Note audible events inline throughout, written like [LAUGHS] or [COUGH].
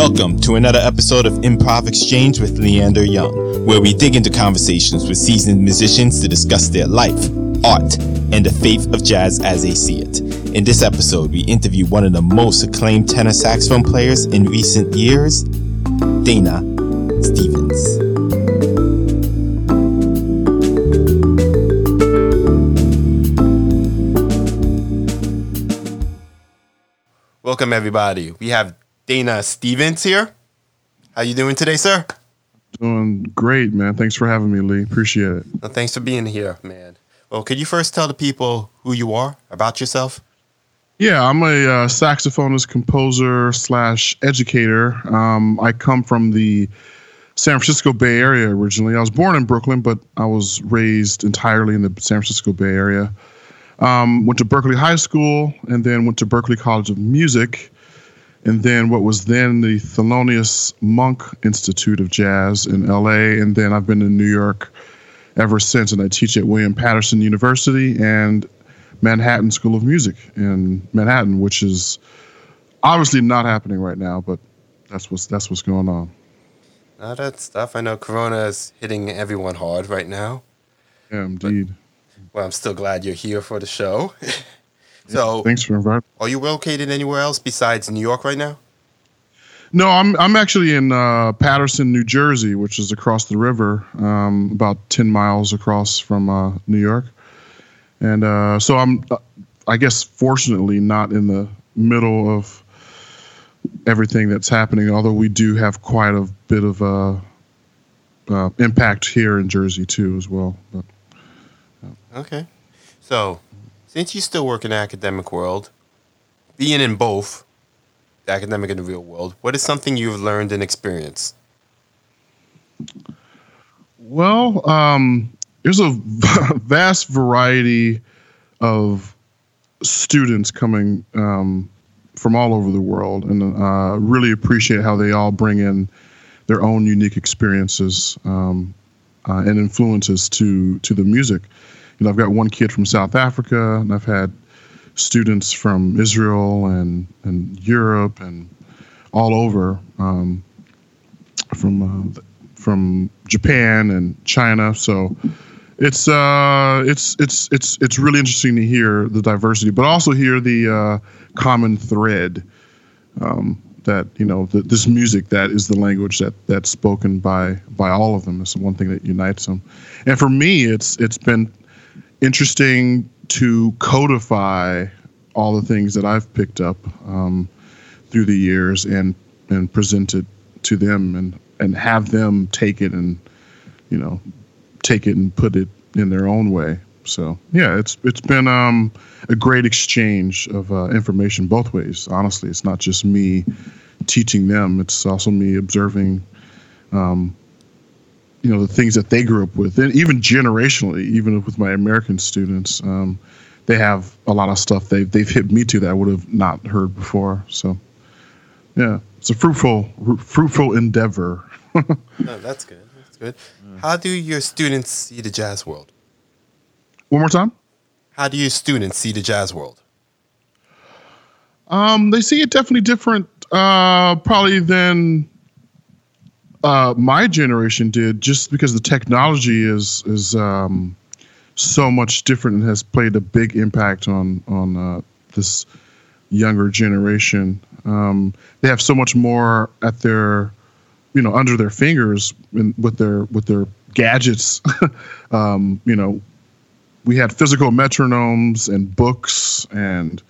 Welcome to another episode of Improv Exchange with Leander Young, where we dig into conversations with seasoned musicians to discuss their life, art, and the faith of jazz as they see it. In this episode, we interview one of the most acclaimed tenor saxophone players in recent years, Dayna Stephens. Welcome everybody. We have Dayna Stephens here. How you doing today, sir? Doing great, man. Thanks for having me, Lee. Appreciate it. Well, thanks for being here, man. Well, could you first tell the people who you are, about yourself? Yeah, I'm a uh, saxophonist, composer slash educator. Um, I come from the San Francisco Bay Area originally. I was born in Brooklyn, but I was raised entirely in the San Francisco Bay Area. Um, went to Berkeley High School and then went to Berklee College of Music and then what was then the Thelonious Monk Institute of Jazz in LA. And then I've been in New York ever since. And I teach at William Paterson University and Manhattan School of Music in Manhattan, which is obviously not happening right now, but that's what's that's what's going on. Now that stuff. I know Corona is hitting everyone hard right now. Yeah, indeed. But, well, I'm still glad you're here for the show. [LAUGHS] So thanks for inviting. Are you located anywhere else besides New York right now? No, I'm I'm actually in uh, Paterson, New Jersey, which is across the river, um, about ten miles across from uh, New York, and uh, so I'm, I guess, fortunately, not in the middle of everything that's happening. Although we do have quite a bit of uh, uh, impact here in Jersey too, as well. But, Okay, so since you still work in the academic world, being in both the academic and the real world, what is something you've learned and experienced? Well, um, there's a [LAUGHS] vast variety of students coming um, from all over the world, and uh, really appreciate how they all bring in their own unique experiences um, uh, and influences to to the music you know, I've got one kid from South Africa, and I've had students from Israel and and Europe and all over, um, from uh, from Japan and China. So it's uh, it's it's it's it's really interesting to hear the diversity, but also hear the uh, common thread. Um, that you know the, this music that is the language that that's spoken by by all of them is the one thing that unites them and for me it's it's been interesting to codify all the things that I've picked up um, through the years and and present it to them and and have them take it and you know take it and put it in their own way. So yeah, it's it's been um, a great exchange of uh, information both ways. Honestly, it's not just me teaching them; it's also me observing um, you know the things that they grew up with, and even generationally, even with my American students, um, they have a lot of stuff they they've hit me to that I would have not heard before. So, yeah, it's a fruitful fruitful endeavor. [LAUGHS] oh, that's good. That's good. How do your students see the jazz world? One more time. How do your students see the jazz world? Um, they see it definitely different, uh, probably than uh, my generation did just because the technology is is um, so much different and has played a big impact on on uh, this younger generation. Um, they have so much more at their you know under their fingers in, with their with their gadgets. [LAUGHS] um, you know, we had physical metronomes and books and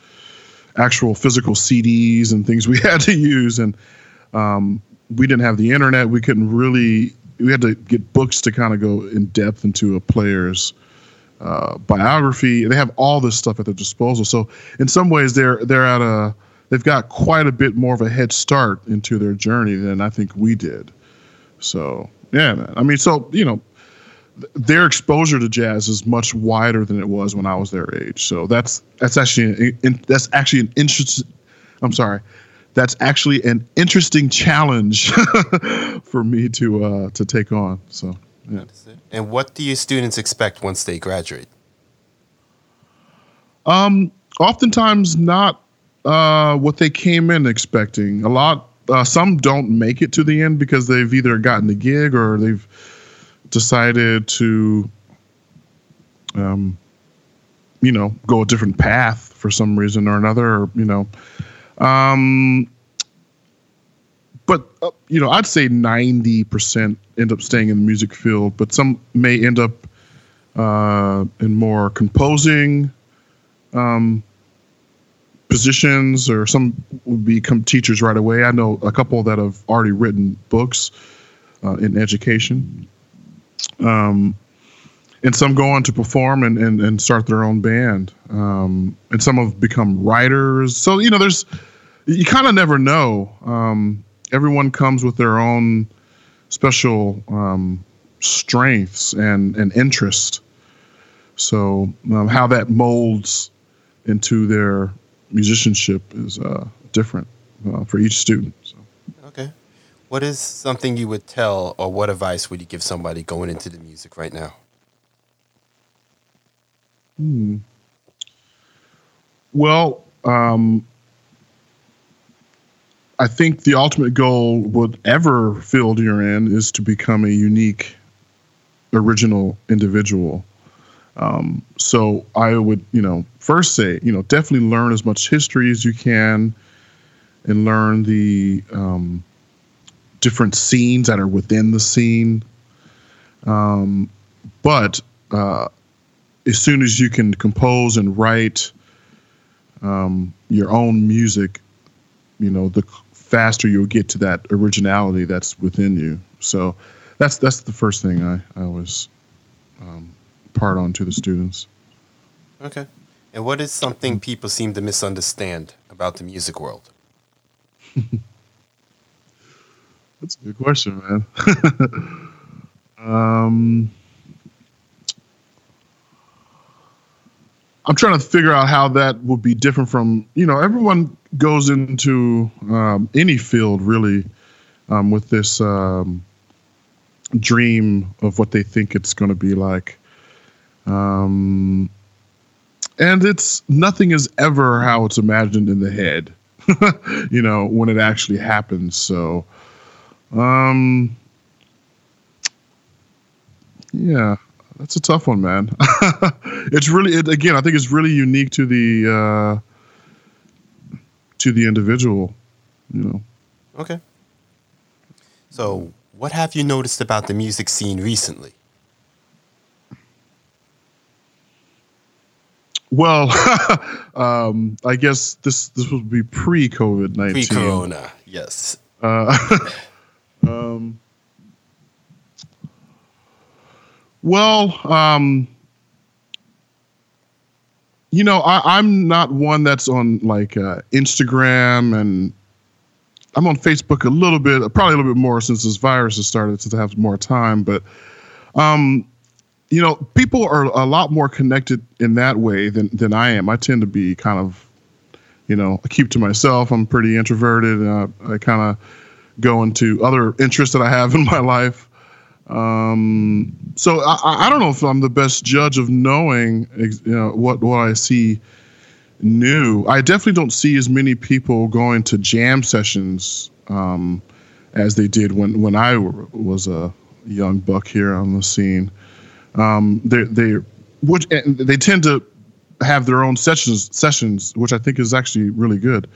actual physical CDs and things we [LAUGHS] had to use and um, we didn't have the internet. We couldn't really. We had to get books to kind of go in depth into a player's uh, biography. They have all this stuff at their disposal. So in some ways, they're they're at a they've got quite a bit more of a head start into their journey than I think we did. So yeah, man. I mean, so you know, their exposure to jazz is much wider than it was when I was their age. So that's that's actually an, that's actually an interest. I'm sorry, that's actually an interesting challenge [LAUGHS] for me to uh, to take on. So, yeah. And what do your students expect once they graduate? Um, oftentimes not uh, what they came in expecting. A lot, uh, some don't make it to the end because they've either gotten the gig or they've decided to, um, you know, go a different path for some reason or another, or you know, um, but uh, you know, I'd say ninety percent end up staying in the music field, but some may end up uh, in more composing um, positions, or some would become teachers right away. I know a couple that have already written books uh, in education. Um, and some go on to perform and, and, and start their own band. Um, and some have become writers. So, you know, there's, you kind of never know. Um, everyone comes with their own special um, strengths and, and interest. So, um, how that molds into their musicianship is uh, different uh, for each student. So. Okay. What is something you would tell, or what advice would you give somebody going into the music right now? Hmm. Well, um, I think the ultimate goal, whatever field you're in, is to become a unique, original individual. Um, so I would, you know, first say, you know, definitely learn as much history as you can, and learn the um, different scenes that are within the scene. Um, but uh, as soon as you can compose and write um, your own music, you know, the faster you'll get to that originality that's within you. So that's that's the first thing I, I always um, part on to the students. Okay. And what is something people seem to misunderstand about the music world? [LAUGHS] that's a good question, man. [LAUGHS] um, I'm trying to figure out how that would be different from you know everyone goes into um, any field really um, with this um, dream of what they think it's going to be like, um, and it's nothing is ever how it's imagined in the head, [LAUGHS] you know when it actually happens. So, um, yeah that's a tough one, man. [LAUGHS] it's really, it, again, I think it's really unique to the uh, to the individual. You know. Okay. So, what have you noticed about the music scene recently? Well, [LAUGHS] um, I guess this this would be pre COVID nineteen. Pre Corona, yes. Uh, [LAUGHS] um, Well, um, you know, I, am not one that's on like uh, Instagram and I'm on Facebook a little bit, probably a little bit more since this virus has started, since I have more time. But, um, you know, people are a lot more connected in that way than than I am. I tend to be kind of, you know, I keep to myself. I'm pretty introverted. And I, I kind of go into other interests that I have in my life. Um, so I, I don't know if I'm the best judge of knowing you know, what what I see new. I definitely don't see as many people going to jam sessions um, as they did when when I was a young buck here on the scene. Um, they they which they tend to have their own sessions sessions, which I think is actually really good.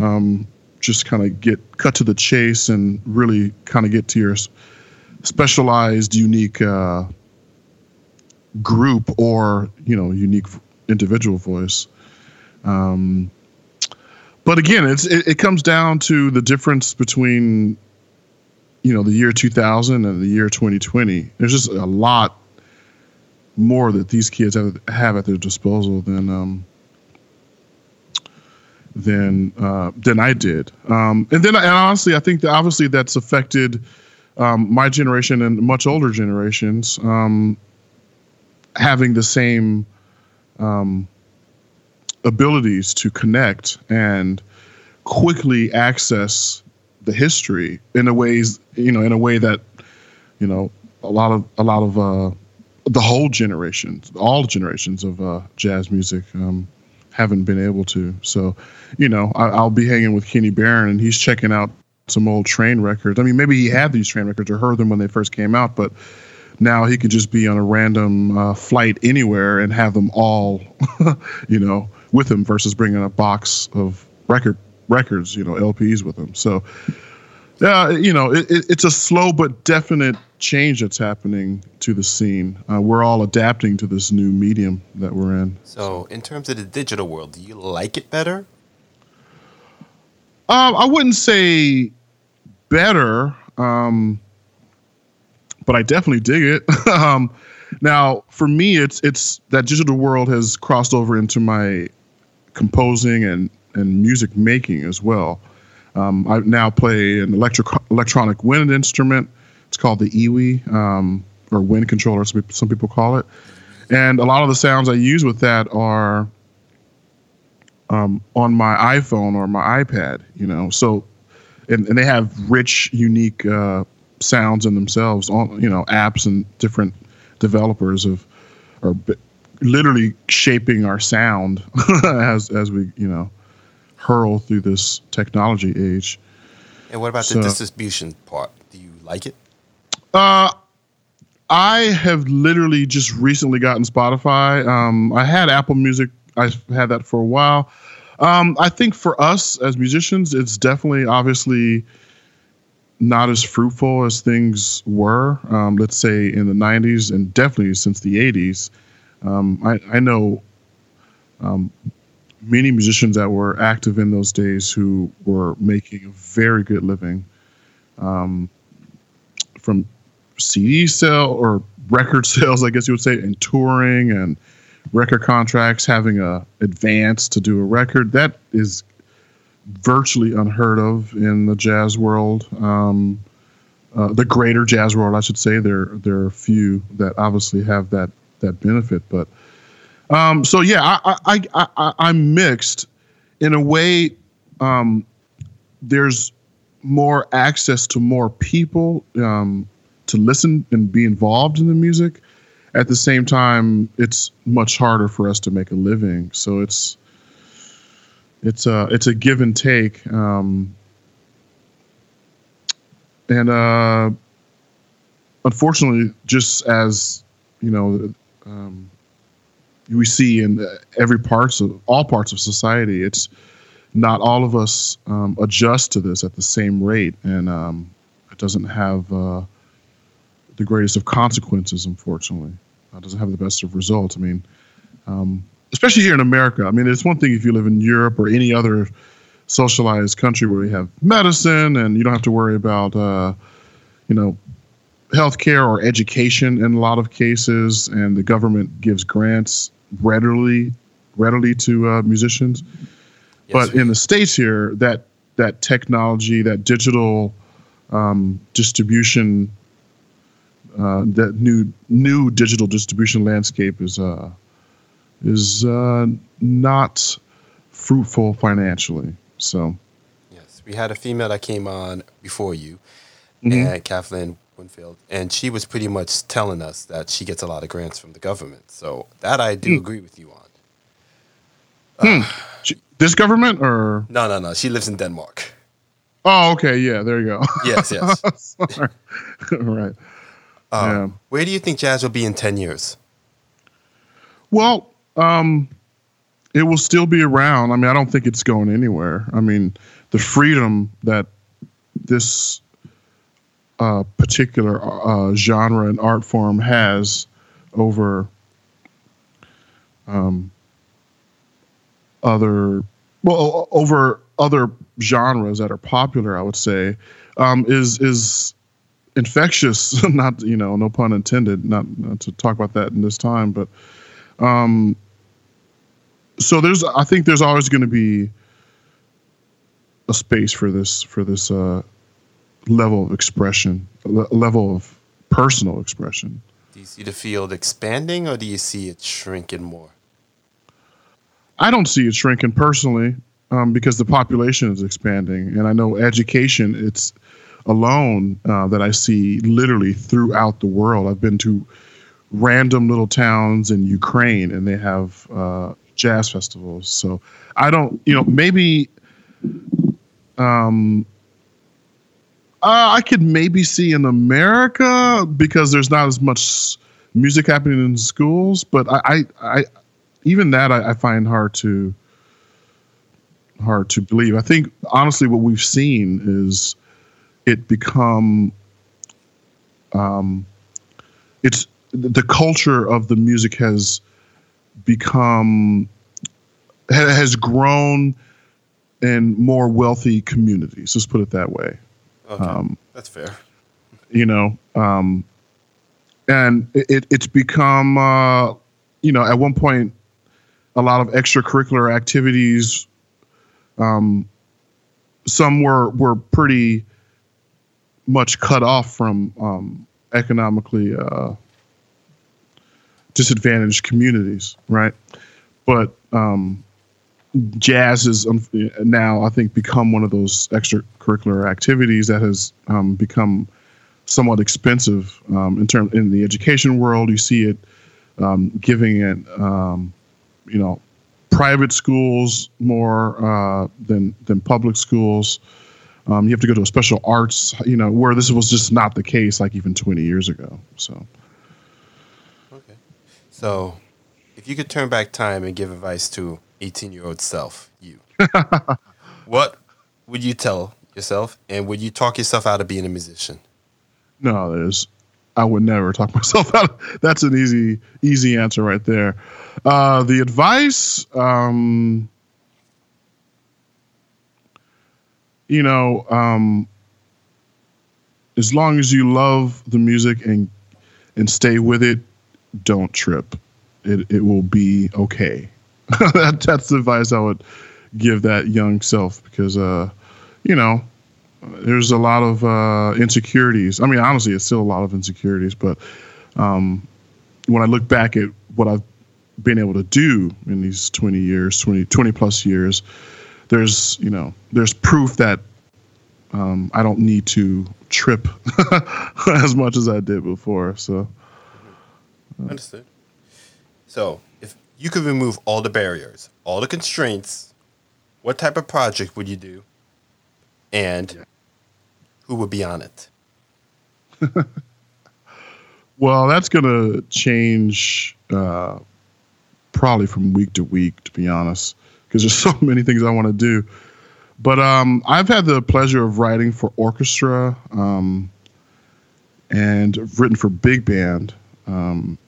Um, just kind of get cut to the chase and really kind of get to your specialized, unique uh, group or you know unique individual voice. Um, but again, it's it, it comes down to the difference between you know the year 2000 and the year 2020. There's just a lot more that these kids have, have at their disposal than um, than uh, than I did. Um, and then, and honestly, I think that obviously that's affected um, my generation and much older generations um, having the same um, abilities to connect and quickly access the history in a ways you know in a way that you know a lot of a lot of uh, the whole generations all generations of uh, jazz music um, haven't been able to. So you know I, will be hanging with kenny barron and he's checking out some old Trane records. I mean, maybe he had these Trane records or heard them when they first came out, but now he can just be on a random uh, flight anywhere and have them all, [LAUGHS] you know, with him versus bringing a box of record records, you know, LPs with him. So, yeah, you know, it, it, it's a slow but definite change that's happening to the scene. Uh, we're all adapting to this new medium that we're in. So, in terms of the digital world, do you like it better? Um, I wouldn't say better, um, but I definitely dig it. [LAUGHS] um, now, for me, it's it's that digital world has crossed over into my composing and and music making as well. Um, I now play an electric electronic wind instrument. It's called the EWI um, or wind controller, some people call it. And a lot of the sounds I use with that are um, on my iPhone or my iPad. You know, so and, and they have rich, unique uh, sounds in themselves. On you know, apps and different developers of are literally shaping our sound [LAUGHS] as as we you know hurl through this technology age. And what about so, the distribution part? Do you like it? Uh, I have literally just recently gotten Spotify. Um, I had Apple Music. I've had that for a while. Um, I think for us as musicians, it's definitely obviously not as fruitful as things were. Um, let's say in the '90s and definitely since the '80s. Um, I, I know um, many musicians that were active in those days who were making a very good living um, from CD sale or record [LAUGHS] sales, I guess you would say, and touring and record contracts, having a advance to do a record. That is virtually unheard of in the jazz world. Um, uh, the greater jazz world, I should say. There, there are few that obviously have that that benefit, but um, so yeah, I, I, I, I'm mixed. In a way, um, there's more access to more people um, to listen and be involved in the music. At the same time, it's much harder for us to make a living. So it's it's a it's a give and take. Um, and uh, unfortunately, just as you know, um, we see in every parts of all parts of society. It's not all of us um, adjust to this at the same rate, and um, it doesn't have uh, the greatest of consequences. Unfortunately, it doesn't have the best of results. I mean, um, especially here in America. I mean, it's one thing if you live in Europe or any other socialized country where you have medicine and you don't have to worry about, uh, you know, healthcare or education in a lot of cases, and the government gives grants readily readily to uh, musicians. Yes, but in the states here, that that technology, that digital um, distribution, uh, that new new digital distribution landscape is uh, is uh, not fruitful financially. So, yes, we had a female that came on before you, mm-hmm. and Kathleen Winfield, and she was pretty much telling us that she gets a lot of grants from the government. So that I do hmm. agree with you on. Hmm. Uh, this government or no, no, no. She lives in Denmark. Oh, okay. Yeah, there you go. Yes, yes. [LAUGHS] [LAUGHS] right. Um, yeah. Where do you think jazz will be in ten years? Well, um, it will still be around. I mean, I don't think it's going anywhere. I mean, the freedom that this uh, particular uh, genre and art form has over um, other well over other genres that are popular i would say um, is is infectious [LAUGHS] not you know no pun intended not, not to talk about that in this time but um, so there's i think there's always going to be a space for this for this uh, level of expression, level of personal expression. Do you see the field expanding or do you see it shrinking more? I don't see it shrinking personally um, because the population is expanding. And I know education, it's alone uh, that I see literally throughout the world. I've been to random little towns in Ukraine and they have uh, jazz festivals. So I don't, you know, maybe um, Uh, I could maybe see in America because there's not as much music happening in schools, but I, I, I even that I, I, find hard to hard to believe. I think honestly, what we've seen is it become um, it's the culture of the music has become has grown in more wealthy communities. Let's put it that way. Okay, um, that's fair. You know, um, and it, it's become, uh, you know, at one point, a lot of extracurricular activities. Um, some were were pretty much cut off from um, economically uh, disadvantaged communities, right? But um, jazz has now, I think, become one of those extracurricular activities that has um, become somewhat expensive um, in term in the education world. You see it um, giving it, um, you know, private schools more uh, than than public schools. Um, you have to go to a special arts, you know, where this was just not the case, like even 20 years ago. So. Okay. So, if you could turn back time and give advice to 18 year old self, you, [LAUGHS] what would you tell yourself, and would you talk yourself out of being a musician? No, there's. I would never talk [LAUGHS] myself out. That's an easy, easy answer right there. Uh, the advice, um, you know, um, as long as you love the music and and stay with it, don't trip. It it will be okay. [LAUGHS] that, that's the advice I would give that young self because, uh, you know, there's a lot of uh, insecurities. I mean, honestly, it's still a lot of insecurities. But um, when I look back at what I've been able to do in these 20 years, 20, 20 plus years, there's you know there's proof that um, I don't need to trip [LAUGHS] as much as I did before. So, uh, understood. So, if you could remove all the barriers, all the constraints, what type of project would you do? And who would be on it? [LAUGHS] well, that's going to change uh, probably from week to week, to be honest, because there's [LAUGHS] so many things I want to do. But um, I've had the pleasure of writing for orchestra um, and written for big band. Um,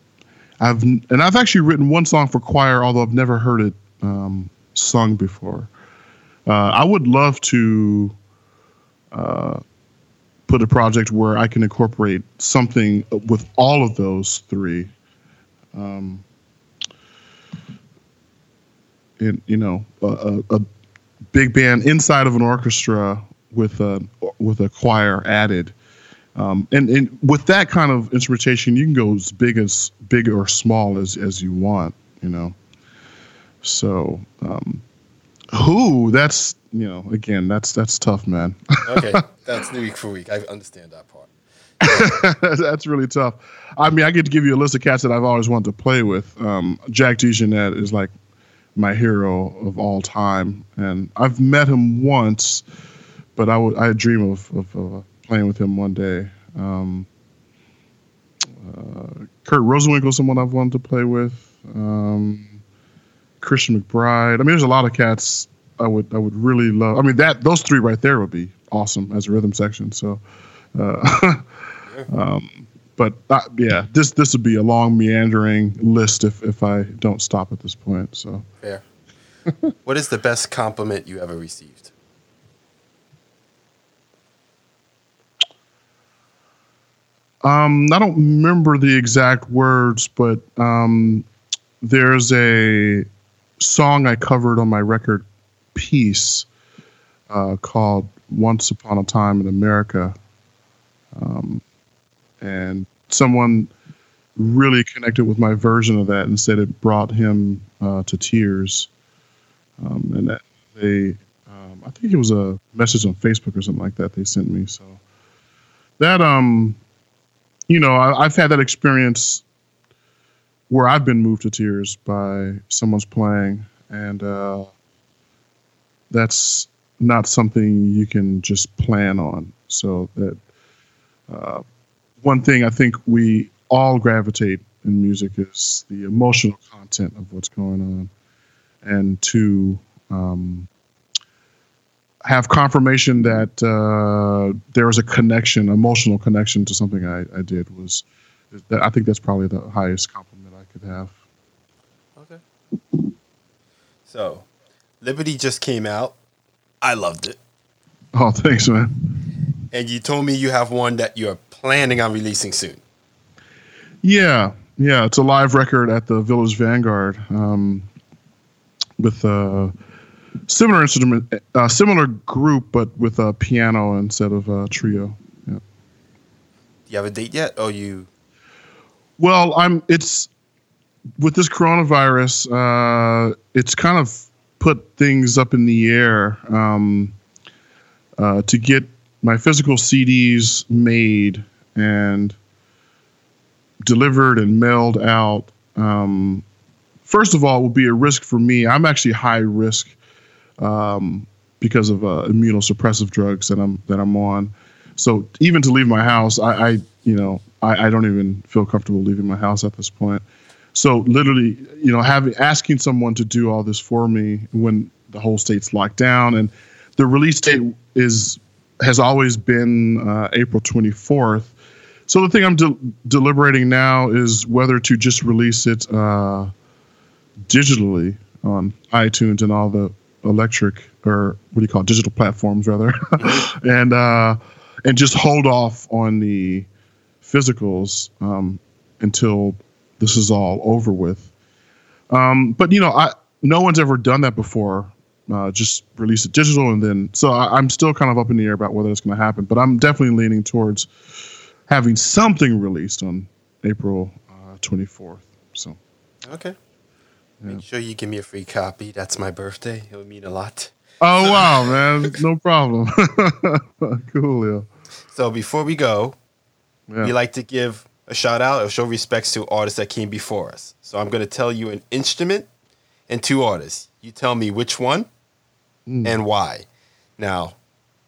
I've and I've actually written one song for choir, although I've never heard it um, sung before. Uh, I would love to uh, put a project where I can incorporate something with all of those three. Um, and you know, a, a, big band inside of an orchestra with a with a choir added. Um, and, and with that kind of instrumentation, you can go as big as big or small as as you want, you know. So, um, who? That's you know, again, that's that's tough, man. okay, [LAUGHS] that's new week for week. I understand that part. [LAUGHS] that's really tough. I mean, I get to give you a list of cats that I've always wanted to play with. Um, Jack DeJohnette is like my hero of all time, and I've met him once, but I would I dream of, of uh, playing with him one day. Um, uh, Kurt Rosenwinkel, someone I've wanted to play with. Um, Christian McBride. I mean, there's a lot of cats I would I would really love. I mean that those three right there would be awesome as a rhythm section. So, uh, [LAUGHS] um, but uh, yeah, this this would be a long meandering list if if I don't stop at this point. So fair. [LAUGHS] what is the best compliment you ever received? Um, I don't remember the exact words, but um, there's a song I covered on my record Peace uh, called Once Upon a Time in America. Um, and someone really connected with my version of that and said it brought him uh, to tears. Um, and that they, um, I think it was a message on Facebook or something like that they sent me. So that, um, you know, I, I've had that experience where I've been moved to tears by someone's playing, and uh, that's not something you can just plan on. So that uh, one thing I think we all gravitate in music is the emotional content of what's going on, and to um, have confirmation that uh, there was a connection, emotional connection to something I, I did was. I think that's probably the highest compliment I could have. Okay. So, Liberty just came out. I loved it. Oh, thanks, man. And you told me you have one that you're planning on releasing soon. Yeah, yeah, it's a live record at the Village Vanguard um, with a similar instrument, a similar group, but with a piano instead of a trio. Yeah. Do you have a date yet? Oh, you? Well, I'm. It's with this coronavirus. Uh, it's kind of put things up in the air um, uh, to get my physical CDs made and delivered and mailed out, um, first of all, would be a risk for me. I'm actually high risk um, because of uh, immunosuppressive drugs that I'm that I'm on. So even to leave my house, I, I you know I, I, don't even feel comfortable leaving my house at this point. So literally, you know, having asking someone to do all this for me when the whole state's locked down and the release date is has always been uh, April 24th so the thing I'm de- deliberating now is whether to just release it uh, digitally on iTunes and all the electric or what do you call it, digital platforms rather, [LAUGHS] and uh, and just hold off on the physicals um, until this is all over with. Um, but you know, I no one's ever done that before. Uh, just release it digital and then so I, I'm still kind of up in the air about whether it's going to happen. But I'm definitely leaning towards having something released on April uh, 24th. So, okay. Yeah. Make sure you give me a free copy. That's my birthday. It would mean a lot. Oh wow, man! [LAUGHS] No problem. [LAUGHS] cool, yeah. So before we go, yeah. we like to give a shout out or show respects to artists that came before us. So I'm going to tell you an instrument and two artists. You tell me which one mm. and why. Now,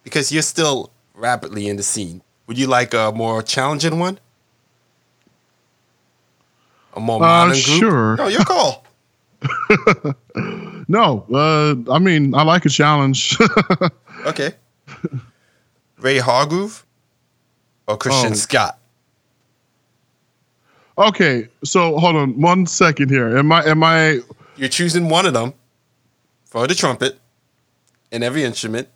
because you're still rapidly in the scene, would you like a more challenging one? A more uh, modern uh, group? Sure. No, your call. [LAUGHS] no, uh, I mean I like a challenge. [LAUGHS] okay. Roy Hargrove or Christian oh. Scott? Okay, so hold on one second here. Am I am I You're choosing one of them for the trumpet and every instrument,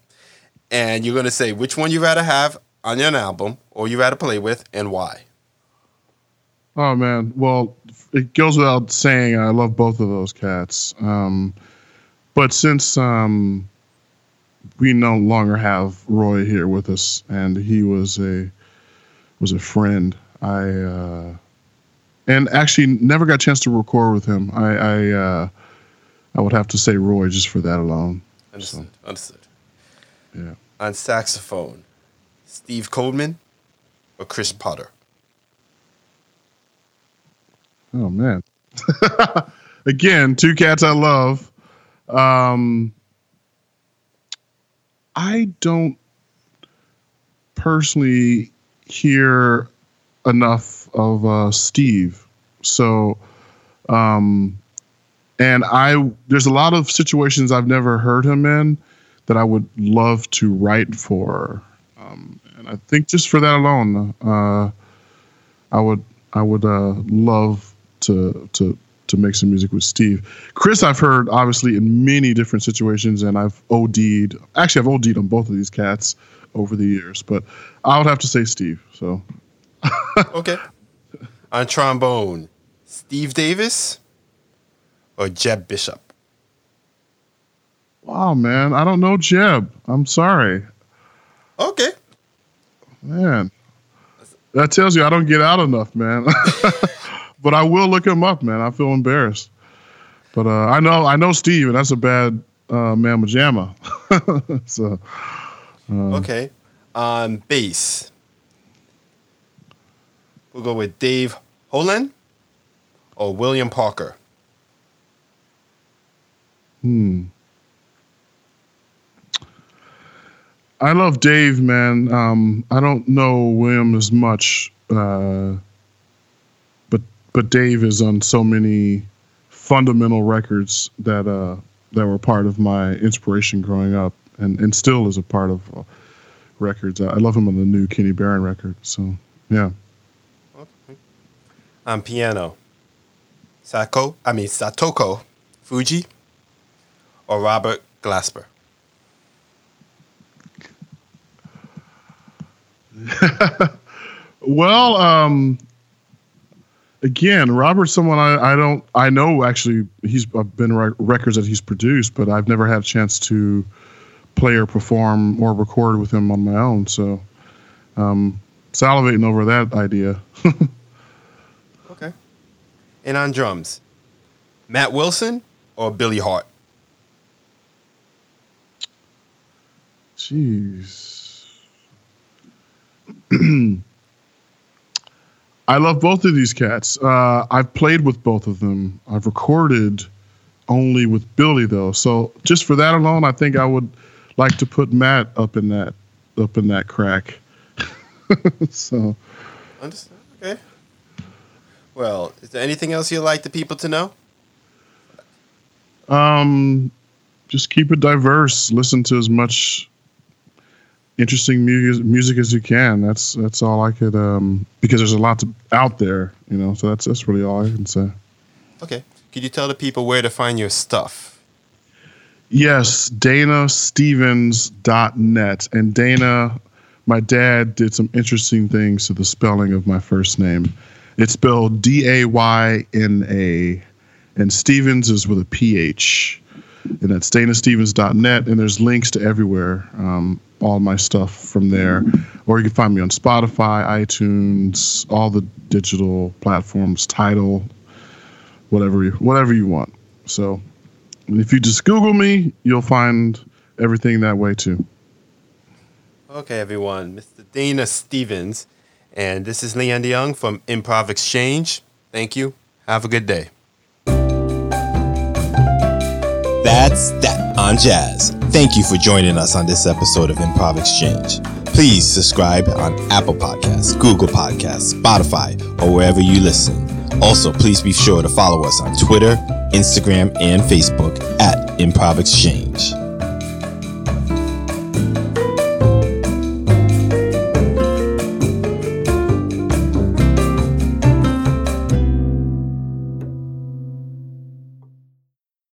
and you're gonna say which one you'd rather have on your album or you had to play with and why? Oh man, well, it goes without saying I love both of those cats. Um, but since um, we no longer have Roy here with us, and he was a was a friend, I uh, and actually never got a chance to record with him. I I, uh, I would have to say Roy just for that alone. Understood. So, Understood. Yeah. On saxophone, Steve Coleman or Chris Potter? Oh man. [LAUGHS] Again, two cats I love. Um, I don't personally hear enough of uh, Steve. So, um, and I there's a lot of situations I've never heard him in that I would love to write for. Um, I think just for that alone, uh, I would I would uh, love to to to make some music with Steve. Chris, I've heard obviously in many different situations, and I've OD'd. Actually, I've OD'd on both of these cats over the years, but I would have to say Steve. So, [LAUGHS] okay. On trombone, Steve Davis or Jeb Bishop? Wow, man, I don't know Jeb. I'm sorry. Okay. Man, that tells you I don't get out enough, man. [LAUGHS] but I will look him up, man. I feel embarrassed. But uh, I know I know Steve, and that's a bad uh, mamma jamma. [LAUGHS] so uh, okay, on bass, we'll go with Dave Holland or William Parker. Hmm. I love Dave, man. Um, I don't know William as much, uh, but but Dave is on so many fundamental records that uh, that were part of my inspiration growing up, and, and still is a part of uh, records. I love him on the new Kenny Barron record. So yeah. Okay. On piano, Sako. I mean Satoko Fujii, or Robert Glasper. [LAUGHS] well, um, again, Robert's someone I, I don't I know actually he's I've been re- records that he's produced, but I've never had a chance to play or perform or record with him on my own. So, um, salivating over that idea. [LAUGHS] okay. And on drums, Matt Wilson or Billy Hart? Jeez. [CLEARS THROAT] I love both of these cats. Uh, I've played with both of them. I've recorded only with Billy though. So just for that alone, I think I would like to put Matt up in that up in that crack. [LAUGHS] so. Understand. Okay. Well, is there anything else you'd like the people to know? Um, just keep it diverse. Listen to as much interesting music, music as you can. That's that's all I could um, because there's a lot to, out there, you know. So that's that's really all I can say. Okay, could you tell the people where to find your stuff? Yes, DaynaStephens.net. And Dayna, my dad did some interesting things to the spelling of my first name. It's spelled D A Y N A, and Stephens is with a P H. And that's daynastephens.net, and there's links to everywhere. Um, all my stuff from there. Or you can find me on Spotify, iTunes, all the digital platforms, Tidal, whatever you, whatever you want. So if you just Google me, you'll find everything that way too. Okay, everyone. Mr. Dayna Stephens. And this is Leander Young from Improv Exchange. Thank you. Have a good day. That's that on jazz. Thank you for joining us on this episode of Improv Exchange. Please subscribe on Apple Podcasts, Google Podcasts, Spotify, or wherever you listen. Also, please be sure to follow us on Twitter, Instagram, and Facebook at Improv Exchange.